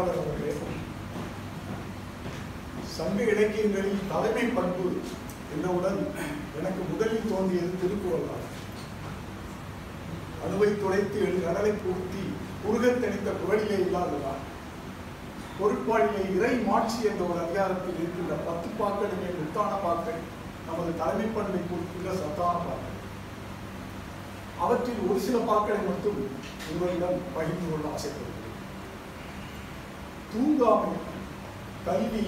உரையாடல் அவர்களே சங்க இலக்கியங்களில் தலைமை பண்பு என்றவுடன் எனக்கு முதலில் தோன்றியது திருக்குறள் தான். அணுவை துளைத்து எழு கடலை பூர்த்தி குறுகத் குரலிலே இல்லாததான் பொருட்பாடிலே இறை மாட்சி என்ற ஒரு அதிகாரத்தில் இருக்கின்ற பத்து பாக்களுமே முத்தான பாக்கள் நமது தலைமை பண்பை குறிக்கின்ற சத்தான பாக்கள். அவற்றில் ஒரு சில பாக்களை மட்டும் உங்களிடம் பகிர்ந்து கொள்ள ஆசைப்படுகிறேன். தூங்காமை கல்வி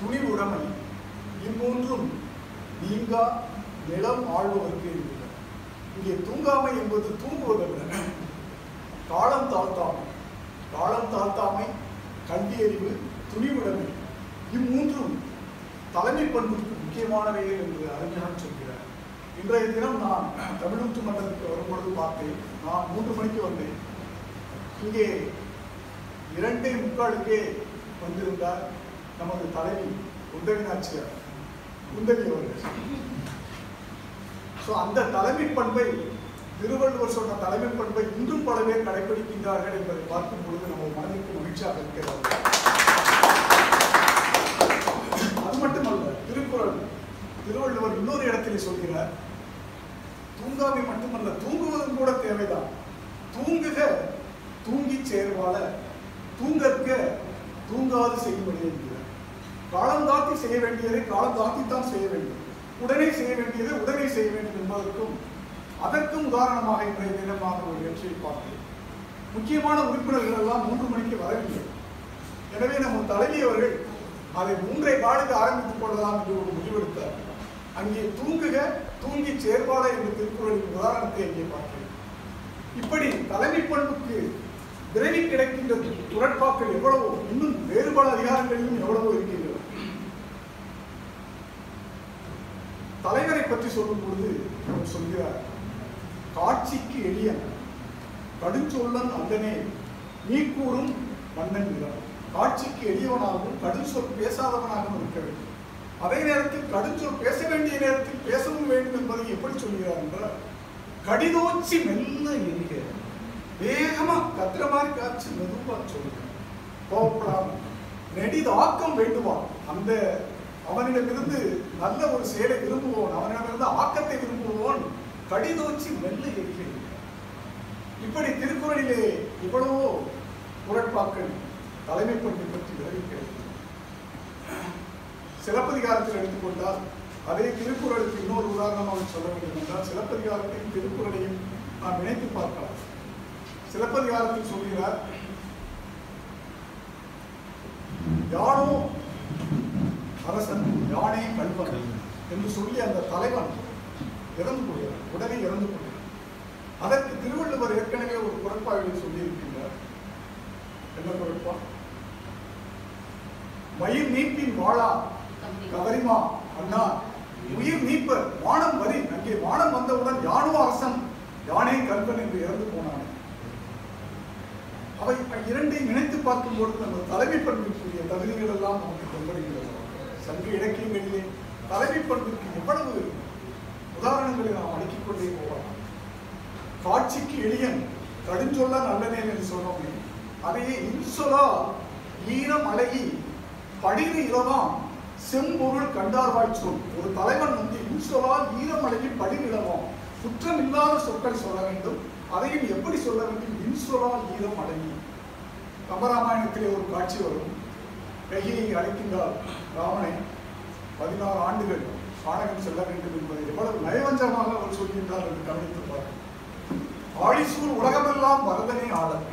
துணிவுடைமை இம்மூன்றும் நீங்கா நிலம் ஆழ்வதற்கு இருக்கின்றன இங்கே தூங்காமை என்பது தூங்குவதல்ல காலம் தாழ்த்தாமை. காலம் தாழ்த்தாமை கல்வியறிவு துணிவுடைமை இம்மூன்றும் தலைமை பண்புக்கு முக்கியமானவைகள் என்று அறிஞர்கள் சொல்கிறார். இன்றைய தினம் நான் தமிழ்நாட்டு மன்றத்துக்கு வரும்பொழுது பார்த்தேன். நான் மூன்று மணிக்கு வந்தேன். இங்கே இரண்டே முக்காலுக்கே வந்திருந்தார் நமது தலைவி உந்தவி நாச்சியார் குந்தவி அவர்கள். ஸோ அந்த தலைமை பண்பை திருவள்ளுவர் சொன்ன தலைமை பண்பை இன்றும் பல பேர் கடைபிடிக்கின்றார்கள் என்பதை பார்க்கும் பொழுது நம்ம மனதிற்கு மகிழ்ச்சியாக இருக்கிறார் அது மட்டுமல்ல திருக்குறள் திருவள்ளுவர் இன்னொரு இடத்திலே சொல்கிறார் தூங்காமை மட்டுமல்ல தூங்குவதும் கூட தேவைதான். தூங்குக தூங்கி சேர்வாழ தூங்கற்க தூங்காது செய்யும்படி என்கிறார் காலம் தாத்தி செய்ய வேண்டியதை காலம் தாத்தித்தான் செய்ய வேண்டும். உடனே செய்ய வேண்டியதை உடனே செய்ய வேண்டும் என்பதற்கும் அதற்கும் உதாரணமாக இன்றைய தினமாக ஒரு நிகழ்ச்சியை பார்த்தேன். முக்கியமான உறுப்பினர்கள் எல்லாம் மூன்று மணிக்கு வரவில்லை. எனவே நம்ம தலைவியவர்கள் அதை மூன்றை காலுக்கு ஆரம்பித்துக் கொள்ளலாம் என்று ஒரு முடிவெடுத்தார். அங்கே தூங்குக தூங்கி செயற்பாட என்ற திருக்குறளின் உதாரணத்தை அங்கே பார்க்கிறேன் இப்படி தலைமை பண்புக்கு விரைவி கிடைக்கின்ற துறட்பாக்கள் எவ்வளவோ இன்னும் வேறு பல அதிகாரங்களிலும் எவ்வளவோ இருக்கின்றன. தலைவரை பற்றி சொல்லும் பொழுது அவர் சொல்கிறார் காட்சிக்கு எளியன் கடுஞ்சொல்லன் அல்லனே நீ கூறும் மன்னன் காட்சிக்கு எளியவனாகவும் கடுஞ்சொல் பேசாதவனாகவும் இருக்க வேண்டும். அதே நேரத்தில் கடுஞ்சொல் பேச வேண்டிய நேரத்தில் பேசவும் வேண்டும் என்பதை எப்படி சொல்கிறார் என்றால் கடிதோச்சி மெல்ல எரிக வேகமா கத்துற மாதிரி காட்சி மெதுவா சொல்லுங்க கோபப்படாம நெடிதாக்கம் வேண்டுமா? அந்த அவனிடமிருந்து நல்ல ஒரு செயலை விரும்புவோன். அவனிடமிருந்து ஆக்கத்தை விரும்புவோன். கடிதோச்சி மெல்ல இருக்கிறது இப்படி திருக்குறளிலே இவ்வளவோ குரட்பாக்கள் தலைமை பண்பை பற்றி விளைவிக்கிறது சிலப்பதிகாரத்தில் எடுத்துக்கொண்டால் அதே திருக்குறளுக்கு இன்னொரு உதாரணமாக சொல்ல வேண்டும் என்றால் சிலப்பதிகாரத்தையும் திருக்குறளையும் நாம் இணைத்து பார்க்கலாம். சிலப்பதிகாரத்தில் சொல்கிறார் யானோ அரசன் யானை கல்வன் என்று சொல்லி அந்த தலைவன் இறந்து போகிறார் உடனே இறந்து போகிறார் அதற்கு திருவள்ளுவர் ஏற்கனவே ஒரு குரட்பாவில் சொல்லியிருக்கின்றார் என்ன குரட்பா? மயிர் நீப்பின் வாழா கவரிமா அண்ணா உயிர் நீப்பர் வானம் வரி அங்கே வானம் வந்தவுடன் யானோ அரசன் யானே கல்வன் என்று இறந்து போனான். அவை இரண்டையும் இணைத்து பார்க்கும் பொழுது நம்ம தலைமை பண்பிற்குரிய தகுதிகள் எல்லாம் நமக்கு தென்படுகிறது சங்க இலக்கியங்களிலே தலைமை பண்பிற்கு எவ்வளவு உதாரணங்களை நாம் அடுக்கிக் கொண்டே போகலாம். காட்சிக்கு எளியன் கடுஞ்சொல்ல நல்லனேன் என்று சொன்னோமே. அதையே இன்சொலா ஈரம் அழகி படிவு இளவாம் செம்பொருள் கண்டார்வாய் சொல். ஒரு தலைவன் வந்து இன்சொலா ஈரம் அழகி படிவு இளவாம் குற்றம் இல்லாத சொற்கள் சொல்ல வேண்டும். அதையும் எப்படி சொல்ல வேண்டும் இன்சொலா கீதம் அடங்கி. கம்பராமாயணத்திலே ஒரு காட்சி வரும். கையை அழைக்கின்றார் ராமனை. பதினாறு ஆண்டுகள் பாடகம் செல்ல வேண்டும் என்பதை எவ்வளவு நயவஞ்சமாக அவர் சொல்கின்றார் என்று கவனித்து பார்க்க ஆழிசூர் உலகமெல்லாம் பரதனே ஆடல்.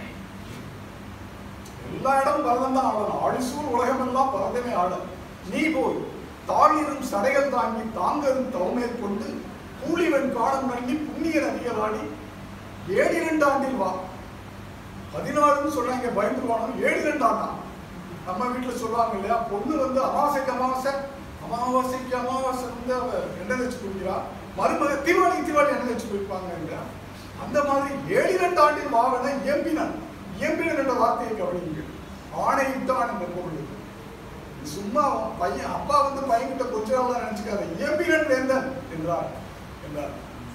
எல்லா இடமும் பரதன் தான் ஆடல். ஆழிசூர் உலகமெல்லாம் பரதனே ஆடல். நீ போய் தாழிரும் சடைகள் தாங்கி தாங்கரும் தவமேற்கொண்டு கூலிவன் காலம் நல்கி புண்ணிய நதிகளாடி ஏழு இரண்டு ஆண்டில் வா. பதினாலுன்னு சொல்றாங்க பயந்துருவானும் ஏழு இரண்டு ஆண்டா நம்ம வீட்டில் சொல்லுவாங்க இல்லையா பொண்ணு வந்து அமாவாசைக்கு அமாவாசை அமாவாசைக்கு அமாவாசை வந்து அவ எண்ணெய் வச்சு குடிக்கிறா மருமக தீபாவளி தீபாவளி எண்ணெய் வச்சு குடிப்பாங்க இல்லையா அந்த மாதிரி ஏழு இரண்டு ஆண்டில் வாவன இயம்பினன். இயம்பினன் என்ற வார்த்தையை கவனிங்க ஆணையிட்டான் என்ற பொருள் சும்மா பையன் அப்பா வந்து பையன்கிட்ட தான் நினைச்சுக்காத. இயம்பினன் வேந்தன் என்றார். என்றார்.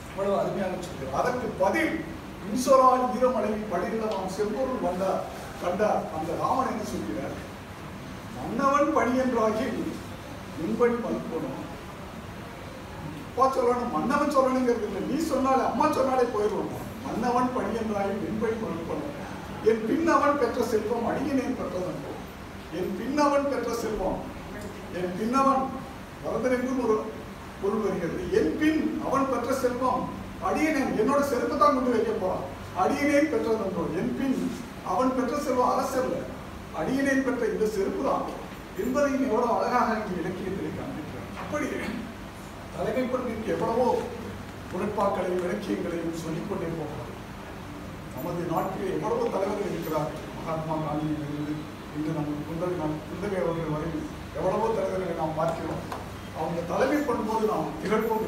இவ்வளவு அருமையாக சொல்கிறார். அதற்கு பதில் இன்சொலால் ஈரமலை படிகளமாம் செம்பொருள் வந்தார் கண்டார் அந்த ராமன் என்ன சொல்கிறார்? மன்னவன் பணி என்றாகி முன்பணி மறுக்கணும் அப்பா சொல்லணும் மன்னவன் சொல்லணுங்கிறது இல்லை. நீ சொன்னாலே அம்மா சொன்னாலே போயிடுவோம் மன்னவன் பணி என்றாகி முன்பணி மறுக்கணும் என் பின்னவன் பெற்ற செல்வம் அடியினேன் பெற்றதன்றோ என் பின்னவன் பெற்ற செல்வம் என் பின்னவன் வரதரெங்கும் ஒரு பொருள் வருகிறது. என் பின் அவன் பெற்ற செல்வம் அடியனேன் என்னோட செருப்பு தான் கொண்டு வைக்க போறான். அடியனேன் பெற்றதன்றோ என் பின் அவன் பெற்ற செல்வம் அரசல்ல அடியனேன் பெற்ற இந்த செருப்பு தான். என்பதையும் எவ்வளவு அழகாக இங்கே இலக்கியத்தில் காண்பிக்கிறார் அப்படி தலைமை பண்பிற்கு எவ்வளவோ உழைப்பாக்களையும் இலக்கியங்களையும் சொல்லிக்கொண்டே போகிறான் நமது நாட்டில் எவ்வளவோ தலைவர்கள் இருக்கிறார். மகாத்மா காந்தியிலிருந்து இன்று நம்ம குந்தவை நாம் குந்தவை அவர்கள் வரை எவ்வளவோ தலைவர்களை நாம் பார்க்கிறோம். அவங்க தலைமை பண்ணும்போது நாம் திகழ்வோம்